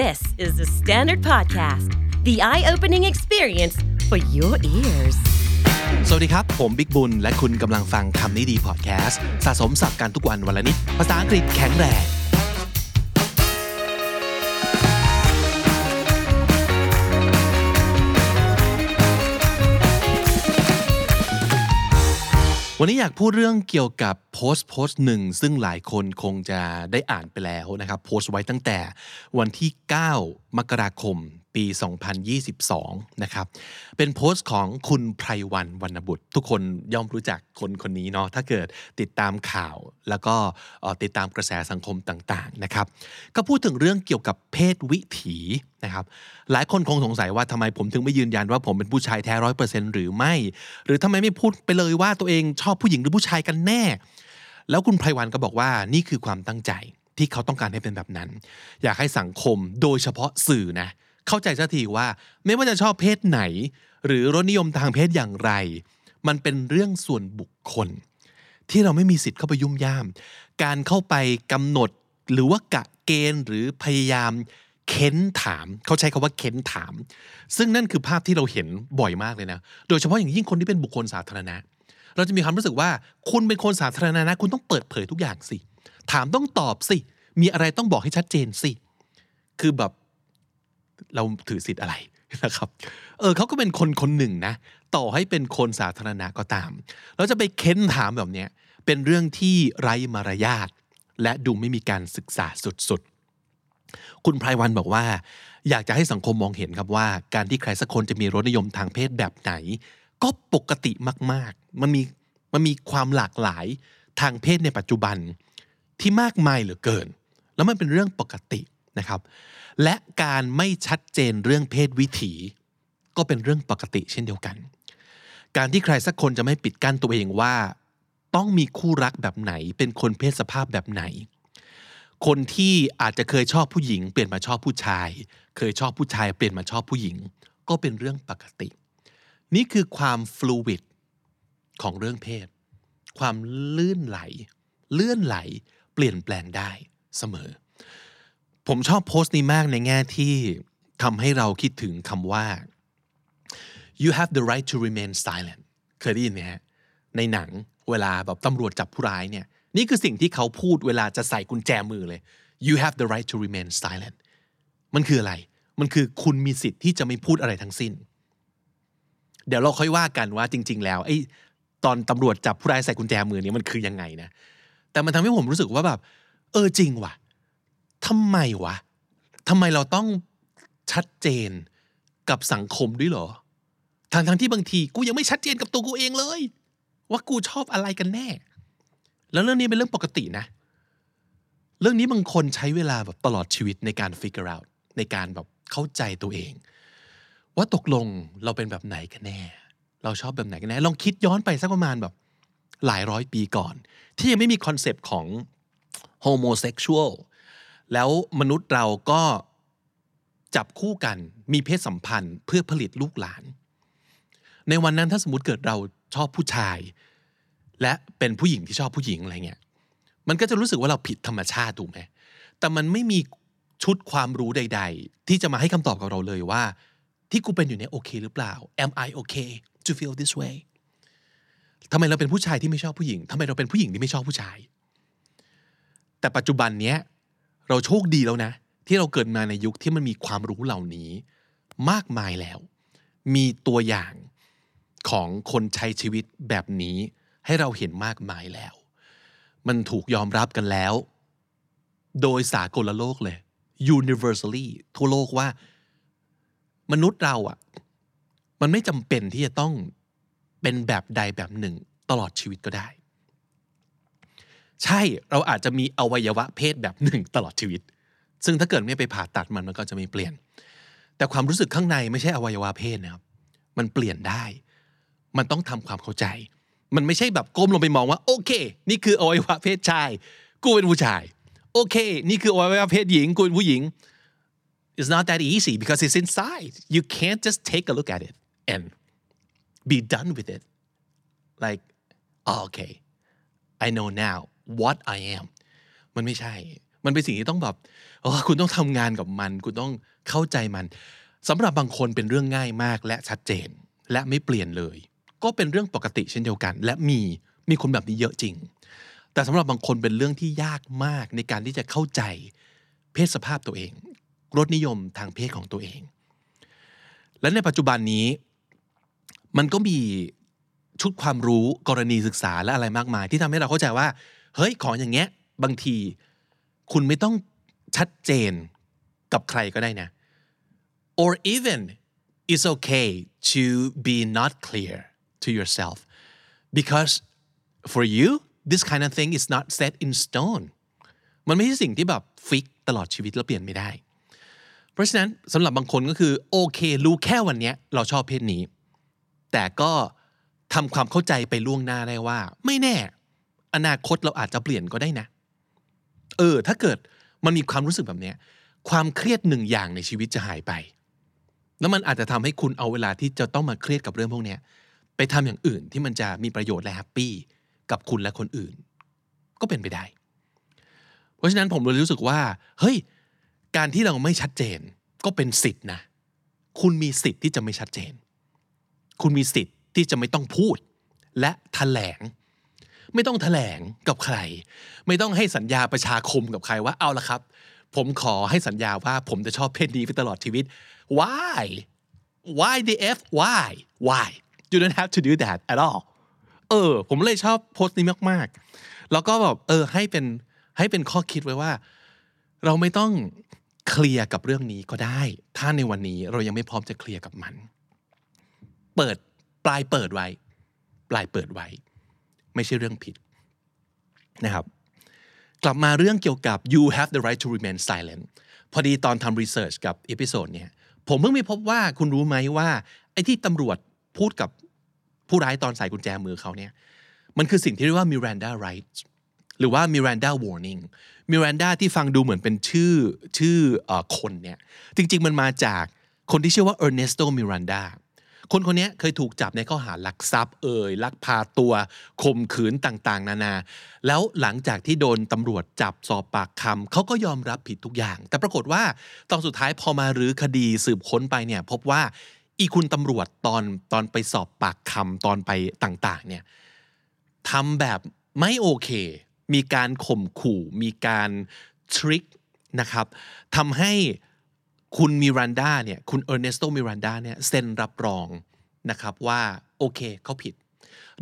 This is the Standard Podcast, the eye opening experience for your ears. สวัสดีครับ ผมบิ๊กบุญ และคุณกำลังฟังคำนี้ดีพอดแคสต์สะสมสับกันทุกวันวันละนิด ภาษาอังกฤษแข็งแรง วันนี้อยากพูดเรื่องเกี่ยวกับโพสต์โพสต์หนึ่งซึ่งหลายคนคงจะได้อ่านไปแล้วนะครับโพสต์ไว้ตั้งแต่วันที่ 9 มกราคมปี 2022 นะครับ เป็นโพสต์ของคุณไพรวันวรรณบุตร ทุกคนย่อมรู้จักคนคนนี้เนาะ ถ้าเกิดติดตามข่าวแล้วก็ติดตามกระแสสังคมต่างๆ นะครับ ก็พูดถึงเรื่องเกี่ยวกับเพศวิถีนะครับ หลายคนคงสงสัยว่าทำไมผมถึงไม่ยืนยันว่าผมเป็นผู้ชายแท้ร้อยเปอร์เซ็นต์หรือไม่ หรือทำไมไม่พูดไปเลยว่าตัวเองชอบผู้หญิงหรือผู้ชายกันแน่ แล้วคุณไพรวันก็บอกว่านี่คือความตั้งใจที่เขาต้องการให้เป็นแบบนั้น อยากให้สังคมโดยเฉพาะสื่อนะ เข้าใจสักทีว่า ไม่ว่าจะชอบเพศไหน หรือรสนิยมทางเพศอย่างไร มันเป็นเรื่องส่วนบุคคล ที่เราไม่มีสิทธิ์เข้าไปยุ่มย่าม การเข้าไปกำหนดหรือว่ากะเกณฑ์หรือพยายามเค้นถาม เขาใช้คาว่าเค้นถาม ซึ่งนั่นคือภาพที่เราเห็นบ่อยมากเลยนะ โดยเฉพาะอย่างยิ่งคนที่เป็นบุคคลสาธารณะ เราจะมีความรู้สึกว่า คุณเป็นคนสาธารณะนะคุณต้องเปิดเผยทุกอย่างสิ ถามต้องตอบสิ มีอะไรต้องบอกให้ชัดเจนสิ คือแบบเราถือสิทธิ์อะไรนะครับ เออเขาก็เป็นคนคนหนึ่งนะ ต่อให้เป็นคนสาธารณะก็ตาม เราจะไปเค้นถามแบบเนี้ยเป็นเรื่องที่ไร้มารยาทและดูไม่มีการศึกษาสุดๆ คุณไพรวันบอกว่า อยากจะให้สังคมมองเห็นครับว่า การที่ใครสักคนจะมีรสนิยมทางเพศแบบไหน ก็ปกติมาก ๆ มันมีมันมีความหลากหลายทางเพศในปัจจุบันที่มากมายเหลือเกิน แล้วมันเป็นเรื่องปกตินะครับ และการไม่ชัดเจนเรื่องเพศวิถี ก็เป็นเรื่องปกติเช่นเดียวกัน การที่ใครสักคนจะไม่ปิดกั้นตัวเองว่า ต้องมีคู่รักแบบไหน เป็นคนเพศสภาพแบบไหน คนที่อาจจะเคยชอบผู้หญิง เปลี่ยนมาชอบผู้ชาย เคยชอบผู้ชาย เปลี่ยนมาชอบผู้หญิง ก็เป็นเรื่องปกติ นี่คือความฟลูวิดของเรื่องเพศ ความลื่นไหล เลื่อนไหล เปลี่ยนแปลงได้เสมอ ผมชอบโพสต์นี้มากในแง่ที่ทำให้เราคิดถึงคำว่า you have the right to remain silent เคยได้ยินไหมฮะ ในหนังเวลาแบบตำรวจจับผู้ร้ายเนี่ย นี่คือสิ่งที่เขาพูดเวลาจะใส่กุญแจมือเลย you have the right to remain silent มันคืออะไร มันคือคุณมีสิทธิ์ที่จะไม่พูดอะไรทั้งสิ้น เดี๋ยวเราค่อยว่ากันว่าจริง ๆ แล้วไอ้ตอนตำรวจจับผู้ร้ายใส่กุญแจมือเนี่ยมันคือยังไงนะ แต่มันทำให้ผมรู้สึกว่าแบบ เออจริงว่ะทำไมวะทำไมเราต้องชัดเจนกับสังคมด้วยเหรอทางทางที่บางทีกูยังไม่ชัดเจนกับตัวกูเองเลย ว่ากูชอบอะไรกันแน่ แล้วเรื่องนี้เป็นเรื่องปกตินะ เรื่องนี้บางคนใช้เวลาแบบตลอดชีวิตในการ figure out ในการแบบเข้าใจตัวเอง ว่าตกลงเราเป็นแบบไหนกันแน่ เราชอบแบบไหนกันแน่ ลองคิดย้อนไปสักประมาณแบบหลายร้อยปีก่อน ที่ยังไม่มี concept ของ homosexual แล้วมนุษย์เราก็จับคู่กันมีเพศสัมพันธ์เพื่อผลิตลูกหลาน ในวันนั้นถ้าสมมติเกิดเราชอบผู้ชาย และเป็นผู้หญิงที่ชอบผู้หญิงอะไรเงี้ยมันก็จะรู้สึกว่าเราผิดธรรมชาติถูกไหมแต่มันไม่มีชุดความรู้ใด ๆ ที่จะมาให้คำตอบกับเราเลยว่า ที่กูเป็นอยู่เนี่ยโอเคหรือเปล่า am I okay to feel this way ทำไมเราเป็นผู้ชายที่ไม่ชอบผู้หญิงทำไมเราเป็นผู้หญิงที่ไม่ชอบผู้ชาย แต่ปัจจุบันเนี้ยเราโชคดีแล้วนะ ที่เราเกิดมาในยุคที่มันมีความรู้เหล่านี้ มากมายแล้ว มีตัวอย่างของคนใช้ชีวิตแบบนี้ ให้เราเห็นมากมายแล้ว มันถูกยอมรับกันแล้ว โดยสากลโลกเลย universally ทั่วโลกว่า มนุษย์เราอะ่ะ มันไม่จำเป็นที่จะต้องเป็นแบบใดแบบหนึ่งตลอดชีวิตก็ได้ ใช่เราอาจจะมีอวัยวะเพศแบบหนึ่งตลอดชีวิต ซึ่งถ้าเกิดไม่ไปผ่าตัดมันมันก็จะไม่เปลี่ยน แต่ความรู้สึกข้างในไม่ใช่อวัยวะเพศนะครับ มันเปลี่ยนได้ มันต้องทำความเข้าใจ มันไม่ใช่แบบก้มลงไปมองว่า โอเค นี่คืออวัยวะเพศชาย กูเป็นผู้ชาย โอเค นี่คืออวัยวะเพศหญิง กูเป็นผู้หญิง it's not that easy because it's inside you can't just take a look at it and be done with it like oh, okay I know now what I am มันไม่ใช่ มันเป็นสิ่งที่ต้องแบบคุณต้องทำงานกับมัน คุณต้องเข้าใจมันสำหรับบางคนเป็นเรื่องง่ายมากและชัดเจน และไม่เปลี่ยนเลย ก็เป็นเรื่องปกติเช่นเดียวกัน และมีมีคนแบบนี้เยอะจริง แต่สำหรับบางคนเป็นเรื่องที่ยากมากในการที่จะเข้าใจเพศสภาพตัวเอง รสนิยมทางเพศของตัวเอง และในปัจจุบันนี้ มันก็มีชุดความรู้กรณีศึกษาและอะไรมากมาย ที่ทำให้เราเข้าใจว่า เฮ้ยของอย่างเงี้ย บางที คุณไม่ต้องชัดเจนกับใครก็ได้นะ or even it's okay to be not clear to yourself because for you this kind of thing is not set in stone มันไม่ใช่สิ่งที่แบบ fix ตลอดชีวิตแล้วเปลี่ยนไม่ได้ เพราะฉะนั้นสำหรับบางคนก็คือโอเค รู้แค่วันนี้เราชอบเพศนี้ แต่ก็ทำความเข้าใจไปล่วงหน้าได้ว่า ไม่แน่ อนาคตเราอาจจะเปลี่ยนก็ได้นะ เออ ถ้าเกิดมันมีความรู้สึกแบบเนี้ย ความเครียดหนึ่งอย่างในชีวิตจะหายไป แล้วมันอาจจะทำให้คุณเอาเวลาที่จะต้องมาเครียดกับเรื่องพวกเนี้ยไปทำอย่างอื่นที่มันจะมีประโยชน์และแฮปปี้กับคุณและคนอื่น ก็เป็นไปได้ เพราะฉะนั้นผมเลยรู้สึกว่า เฮ้ย การที่เราไม่ชัดเจนก็เป็นสิทธินะ คุณมีสิทธิ์ที่จะไม่ชัดเจน คุณมีสิทธิ์ที่จะไม่ต้องพูด และแถลง ไม่ต้องแถลงกับใคร ไม่ต้องให้สัญญาประชาคมกับใครว่าเอาละครับ ผมขอให้สัญญาว่าผมจะชอบเพศนี้ไปตลอดชีวิต why why the f why why you don't have to do that at all เออ ผมเลยชอบโพสต์นี้มากๆ แล้วก็แบบเออให้เป็นให้เป็นข้อคิดไว้ว่า เราไม่ต้อง เคลียร์กับเรื่องนี้ก็ได้ ถ้าในวันนี้เรายังไม่พร้อมจะเคลียร์กับมัน เปิดปลายเปิดไว้ ปลายเปิดไว้ ไม่ใช่เรื่องผิดนะครับ กลับมาเรื่องเกี่ยวกับ you have the right to remain silent พอดีตอนทำ research กับ episode เนี่ยผมเพิ่งไปพบว่าคุณรู้ไหมว่า ไอ้ที่ตำรวจพูดกับผู้ร้ายตอนใส่กุญแจมือเขาเนี่ย มันคือสิ่งที่เรียกว่า Miranda rights หรือว่า Miranda warning Miranda ที่ฟังดูเหมือนเป็นชื่อชื่ออคนเนี่ยจริง ๆ มันมาจากคนที่ชื่อว่า Ernesto Miranda คนคนนี้เคยถูกจับในข้อหาลักทรัพย์เอ่ยลักพาตัวข่มขืนต่างๆ นานา แล้วหลังจากที่โดนตำรวจจับสอบปากคำเขาก็ยอมรับผิดทุกอย่าง แต่ปรากฏว่าตอนสุดท้ายพอมารื้อคดีสืบค้นไปเนี่ยพบว่าอีคุณตำรวจตอนตอนไปสอบปากคำตอนไปต่าง ๆ เนี่ยทำแบบไม่โอเค มีการข่มขู่ มีการทริคนะครับทำให้คุณมิรันดาเนี่ยคุณเออร์เนสโตมิรันดาเนี่ยเซ็นรับรองนะครับว่าโอเคเขาผิด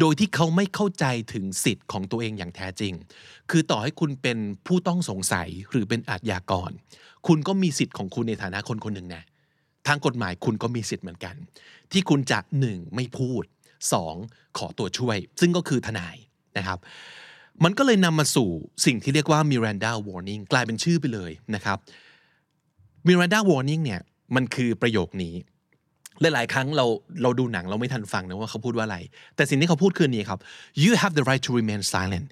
โดยที่เขาไม่เข้าใจถึงสิทธิ์ของตัวเองอย่างแท้จริง คือต่อให้คุณเป็นผู้ต้องสงสัยหรือเป็นอาชญากร คุณก็มีสิทธิ์ของคุณในฐานะคนคนหนึ่งนะทางกฎหมายคุณก็มีสิทธิ์เหมือนกัน ที่คุณจะ 1. ไม่พูด 2. ขอตัวช่วย ซึ่งก็คือทนายนะครับ มันก็เลยนำมาสู่สิ่งที่เรียกว่า Miranda Warning กลายเป็นชื่อไปเลยนะครับ Miranda Warning เนี่ยมันคือประโยคนี้ หลายๆ ครั้งเราเราดูหนังเราไม่ทันฟังนะว่าเขาพูดว่าอะไร แต่สิ่งที่เขาพูดคือนี้ครับ you have the right to remain silent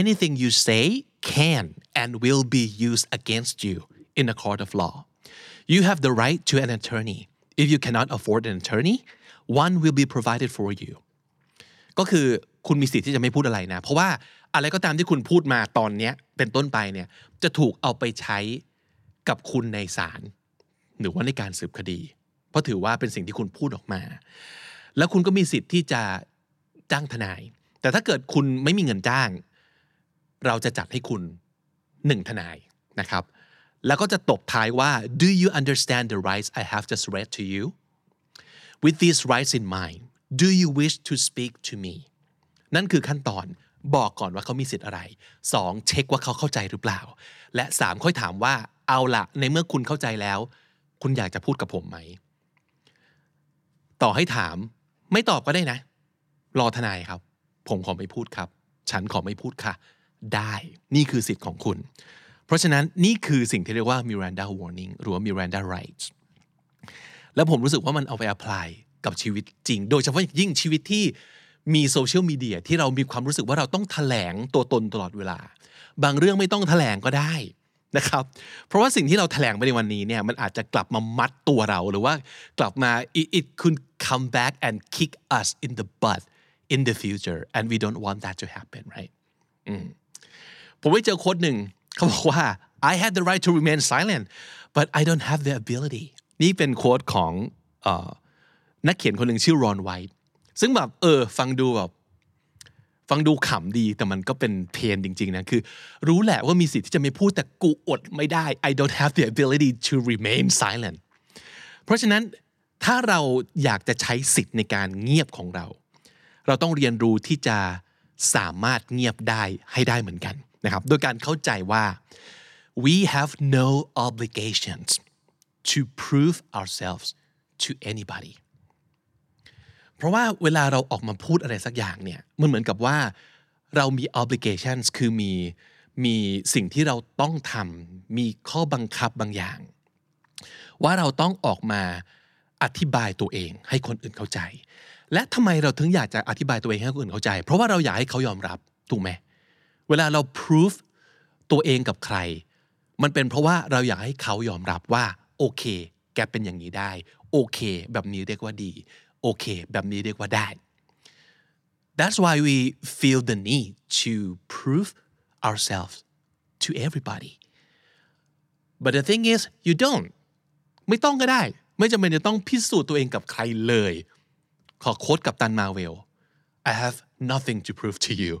anything you say can and will be used against you in a court of law you have the right to an attorney if you cannot afford an attorney one will be provided for you ก็คือคุณมีสิทธิ์ที่จะไม่พูดอะไรนะ เพราะว่า อะไรก็ตามที่คุณพูดมาตอนนี้เป็นต้นไปเนี่ยจะถูกเอาไปใช้กับคุณในศาลหรือว่าในการสืบคดี เพราะถือว่าเป็นสิ่งที่คุณพูดออกมา แล้วคุณก็มีสิทธิ์ที่จะจ้างทนาย แต่ถ้าเกิดคุณไม่มีเงินจ้าง เราจะจัดให้คุณหนึ่งทนายนะครับ แล้วก็จะตบท้ายว่า do you understand the rights I have just read to you with these rights in mind do you wish to speak to me นั่นคือขั้นตอน บอกก่อนว่าเขามีสิทธิ์อะไร 2. เช็คว่าเขาเข้าใจหรือเปล่า และ 3. ค่อยถามว่าเอาละในเมื่อคุณเข้าใจแล้ว คุณอยากจะพูดกับผมไหม ต่อให้ถาม ไม่ตอบก็ได้นะ รอทนายครับ ผมขอไม่พูดครับ ฉันขอไม่พูดค่ะ ได้นี่คือสิทธิ์ของคุณ เพราะฉะนั้นนี่คือสิ่งที่เรียกว่า Miranda warning หรือว่า Miranda rights แล้วผมรู้สึกว่ามันเอาไป apply กับชีวิตจริง โดยเฉพาะยิ่งชีวิตที่ มีโซเชียลมีเดียที่เรามีความรู้สึกว่าเราต้องถแถลงตัวตนตลอดเวลา บางเรื่องไม่ต้องถแถลงก็ได้นะครับ เพราะว่าสิ่งที่เราถแถลงไปในวันนี้เนี่ยมันอาจจะกลับมามัดตัวเราหรือว่ากลับมา it, it could come back and kick us in the butt in the future and we don't want that to happen right ผมไปเจอโค้ดหนึ่งเขาบอกว่า I had the right to remain silent but I don't have the ability นี่เป็นโค้ดของนักเขียนคนหนึ่งชื่อรอนไวท์ ซึ่งแบบเออ ฟังดูแบบฟังดูขำดีแต่มันก็เป็นเพนจริง ๆ นะ คือ รู้แหละว่ามีสิทธิ์ที่จะไม่พูดแต่กูอดไม่ได้ I don't have the ability to remain silent เพราะฉะนั้นถ้าเราอยากจะใช้สิทธิ์ในการเงียบของเรา เราต้องเรียนรู้ที่จะสามารถเงียบได้ให้ได้เหมือนกันนะครับ โดยการเข้าใจว่า we have no obligations to prove ourselves to anybody เพราะว่าเวลาเราออกมาพูดอะไรสักอย่างเนี่ยมันเหมือนกับว่าเรามี obligations คือมีมีสิ่งที่เราต้องทำมีข้อบังคับบางอย่าง ว่าเราต้องออกมาอธิบายตัวเองให้คนอื่นเข้าใจ และทำไมเราถึงอยากจะอธิบายตัวเองให้คนอื่นเข้าใจ เพราะว่าเราอยากให้เขายอมรับถูกไหมเวลาเรา proof ตัวเองกับใคร มันเป็นเพราะว่าเราอยากให้เขายอมรับว่าโอเค แกเป็นอย่างนี้ได้ โอเค แบบนี้เรียกว่าดี โอเค แบบนี้เรียกว่าได้ That's why we feel the need to prove ourselves to everybody but the thing is you don't ไม่ต้องก็ได้ ไม่จำเป็นจะต้องพิสูจน์ตัวเองกับใครเลย ขอโค้ดกับตันมาเวล I have nothing to prove to you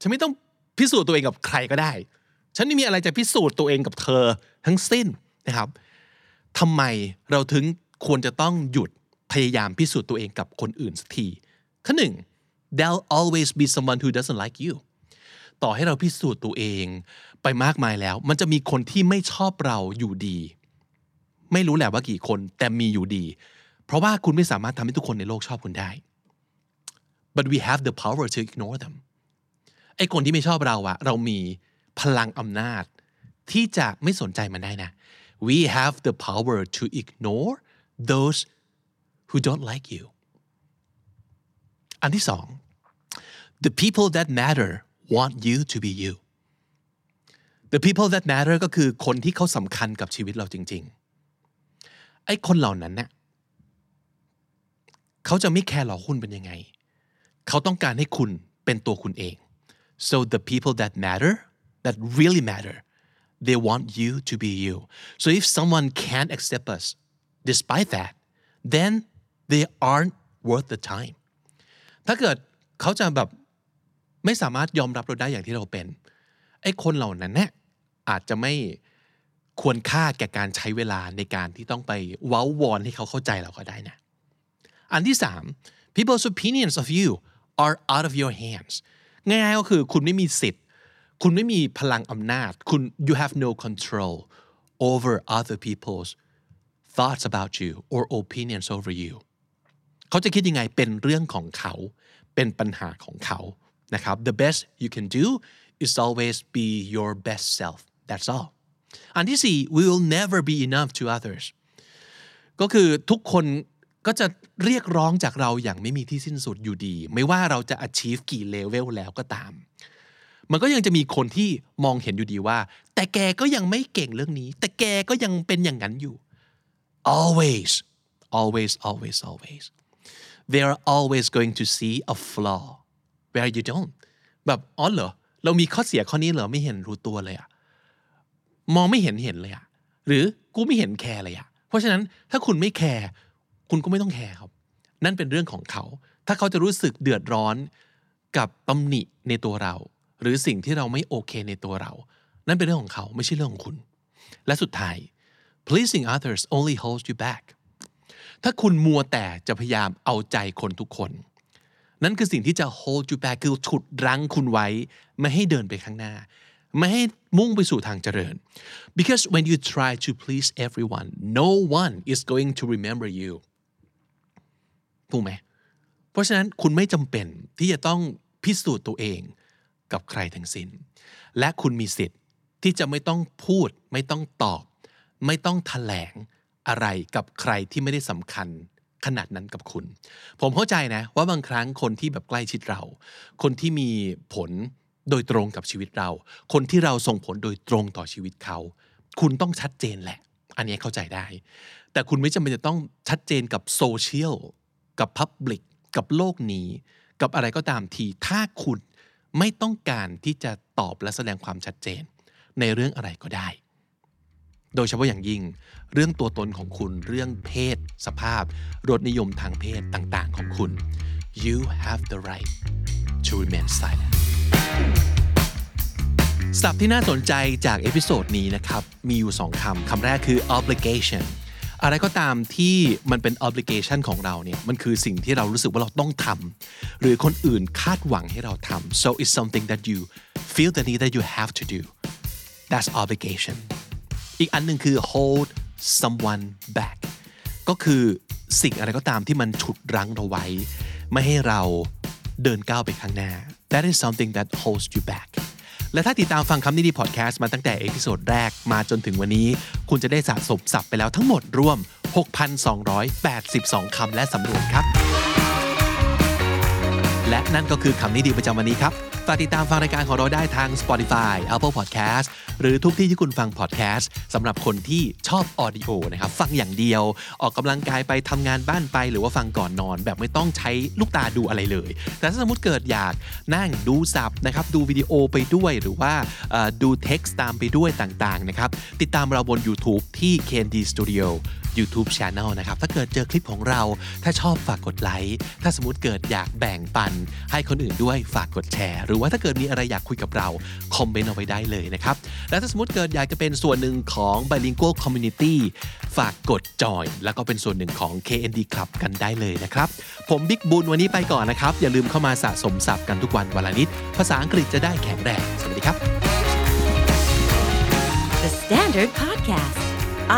ฉันไม่ต้องพิสูจน์ตัวเองกับใครก็ได้ ฉันไม่มีอะไรจะพิสูจน์ตัวเองกับเธอทั้งสิ้นนะครับทำไมเราถึงควรจะต้องหยุด พยายามพิสูจน์ตัวเองกับคนอื่นสักทีข้อหนึ่ง there'll always be someone who doesn't like you ต่อให้เราพิสูจน์ตัวเองไปมากมายแล้ว มันจะมีคนที่ไม่ชอบเราอยู่ดี ไม่รู้แหละว่ากี่คนแต่มีอยู่ดี เพราะว่าคุณไม่สามารถทำให้ทุกคนในโลกชอบคุณได้ but we have the power to ignore them ไอ้คนที่ไม่ชอบเราอะเรามีพลังอำนาจ ที่จะไม่สนใจมันได้นะ we have the power to ignore those who don't like you อันที่สอง the people that matter want you to be you the people that matter ก็คือคนที่เขาสำคัญกับชีวิตเราจริง ๆ ไอ้คนเหล่านั้นเนี่ยเขาจะไม่แคร์หรอกคุณเป็นยังไง เขาต้องการให้คุณเป็นตัวคุณเอง so the people that matter that really matter they want you to be you so if someone can't accept us despite that then they aren't worth the time ถ้าเกิดเขาจะแบบไม่สามารถยอมรับเราได้อย่างที่เราเป็นไอ้คนเหล่านั้นเนี่ยอาจจะไม่ควรค่าแก่การใช้เวลาในการที่ต้องไปเว้าวอนให้เขาเข้าใจเราก็ได้นะ อันที่สาม people's opinions of you are out of your hands ง่ายๆก็คือคุณไม่มีสิทธิ์ คุณไม่มีพลังอำนาจ คุณ you have no control over other people's thoughts about you or opinions over you เขาจะคิดยังไงเป็นเรื่องของเขา เป็นปัญหาของเขานะครับ the best you can do is always be your best self that's all อันที่สี่ we will never be enough to others ก็คือทุกคนก็จะเรียกร้องจากเราอย่างไม่มีที่สิ้นสุดอยู่ดี ไม่ว่าเราจะ achieve กี่เลเวลแล้วก็ตาม มันก็ยังจะมีคนที่มองเห็นอยู่ดีว่า แต่แกก็ยังไม่เก่งเรื่องนี้ แต่แกก็ยังเป็นอย่างนั้นอยู่ always always always always they are always going to see a flaw where you don't แบบอ๋อเหรอเรามีข้อเสียข้อนี้เหรอไม่เห็นรู้ตัวเลยอะมองไม่เห็นเห็นเลยอะหรือกูไม่เห็นแคร์เลยอะเพราะฉะนั้นถ้าคุณไม่แคร์คุณก็ไม่ต้องแคร์ครับ นั่นเป็นเรื่องของเขา ถ้าเขาจะรู้สึกเดือดร้อนกับตำหนิในตัวเรา หรือสิ่งที่เราไม่โอเคในตัวเรา นั่นเป็นเรื่องของเขาไม่ใช่เรื่องของคุณ และสุดท้าย pleasing others only holds you back ถ้าคุณมัวแต่จะพยายามเอาใจคนทุกคน นั่นคือสิ่งที่จะ hold you back คือฉุดรั้งคุณไว้ ไม่ให้เดินไปข้างหน้า ไม่ให้มุ่งไปสู่ทางเจริญ because when you try to please everyone no one is going to remember you ถูกไหม เพราะฉะนั้นคุณไม่จำเป็นที่จะต้องพิสูจน์ตัวเองกับใครทั้งสิ้น และคุณมีสิทธิ์ที่จะไม่ต้องพูด ไม่ต้องตอบ ไม่ต้องถแถลง อะไรกับใครที่ไม่ได้สำคัญขนาดนั้นกับคุณ ผมเข้าใจนะว่าบางครั้งคนที่แบบใกล้ชิดเรา คนที่มีผลโดยตรงกับชีวิตเรา คนที่เราส่งผลโดยตรงต่อชีวิตเขา คุณต้องชัดเจนแหละ อันนี้เข้าใจได้ แต่คุณไม่จำเป็นจะต้องชัดเจนกับโซเชียล กับพับลิก กับโลกนี้ กับอะไรก็ตามที ถ้าคุณไม่ต้องการที่จะตอบและแสดงความชัดเจน ในเรื่องอะไรก็ได้ โดยเฉพาะอย่างยิ่ง เรื่องตัวตนของคุณเรื่องเพศ สภาพรสนิยมทางเพศต่างๆ ของคุณ you have the right to remain silent ศัพท์ที่น่าสนใจจาก episode นี้นะครับ มีอยู่สองคำคำแรกคือ obligation อะไรก็ตามที่มันเป็น obligation ของเราเนี่ยมันคือสิ่งที่เรารู้สึกว่าเราต้องทำหรือคนอื่นคาดหวังให้เราทำ so it's something that you feel the need that you have to do that's obligation อีกอันหนึ่งคือ hold someone back ก็คือสิ่งอะไรก็ตามที่มันฉุดรั้งเราไว้ ไม่ให้เราเดินก้าวไปข้างหน้า that is something that holds you back และถ้าติดตามฟังคำนี้ดีพอดแคสต์มาตั้งแต่ episode แรกมาจนถึงวันนี้ คุณจะได้สะสมศัพท์ไปแล้วทั้งหมดรวม 6,282 คำและสำนวนครับ และนั่นก็คือคำนี้ดีประจำวันนี้ครับากติดตามฟังรายการของเราได้ทาง Spotify Apple Podcast หรือทุกที่ที่คุณฟัง podcast สำหรับคนที่ชอบออดิโอนะครับฟังอย่างเดียว ออกกำลังกายไปทำงานบ้านไป หรือว่าฟังก่อนนอน แบบไม่ต้องใช้ลูกตาดูอะไรเลย แต่ถ้าสมมติเกิดอยากนั่งดูสับนะครับดูวิดีโอไปด้วยหรือว่าดูเท็กซ์ตามไปด้วยต่างๆนะครับติดตามเราบน YouTube ที่ KND Studio YouTube Channel นะครับ ถ้าเกิดเจอคลิปของเรา ถ้าชอบฝากกดไลค์ ถ้าสมมติเกิดอยากแบ่งปัน ให้คนอื่นด้วยฝากกดแชร์หรือว่าถ้าเกิดมีอะไรอยากคุยกับเรา คอมเมนต์เอาไว้ได้เลยนะครับ และถ้าสมมติเกิดอยากจะเป็นส่วนหนึ่งของ Bilingual Community ฝากกดจอยแล้วก็เป็นส่วนหนึ่งของ KND Club กันได้เลยนะครับ ผมบิ๊กบุญวันนี้ไปก่อนนะครับ อย่าลืมเข้ามาสะสมศัพท์กันทุกวันวันละนิด ภาษาอังกฤษจะได้แข็งแรง สวัสดีครับ The Standard Podcast,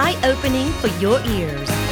eye opening for your ears.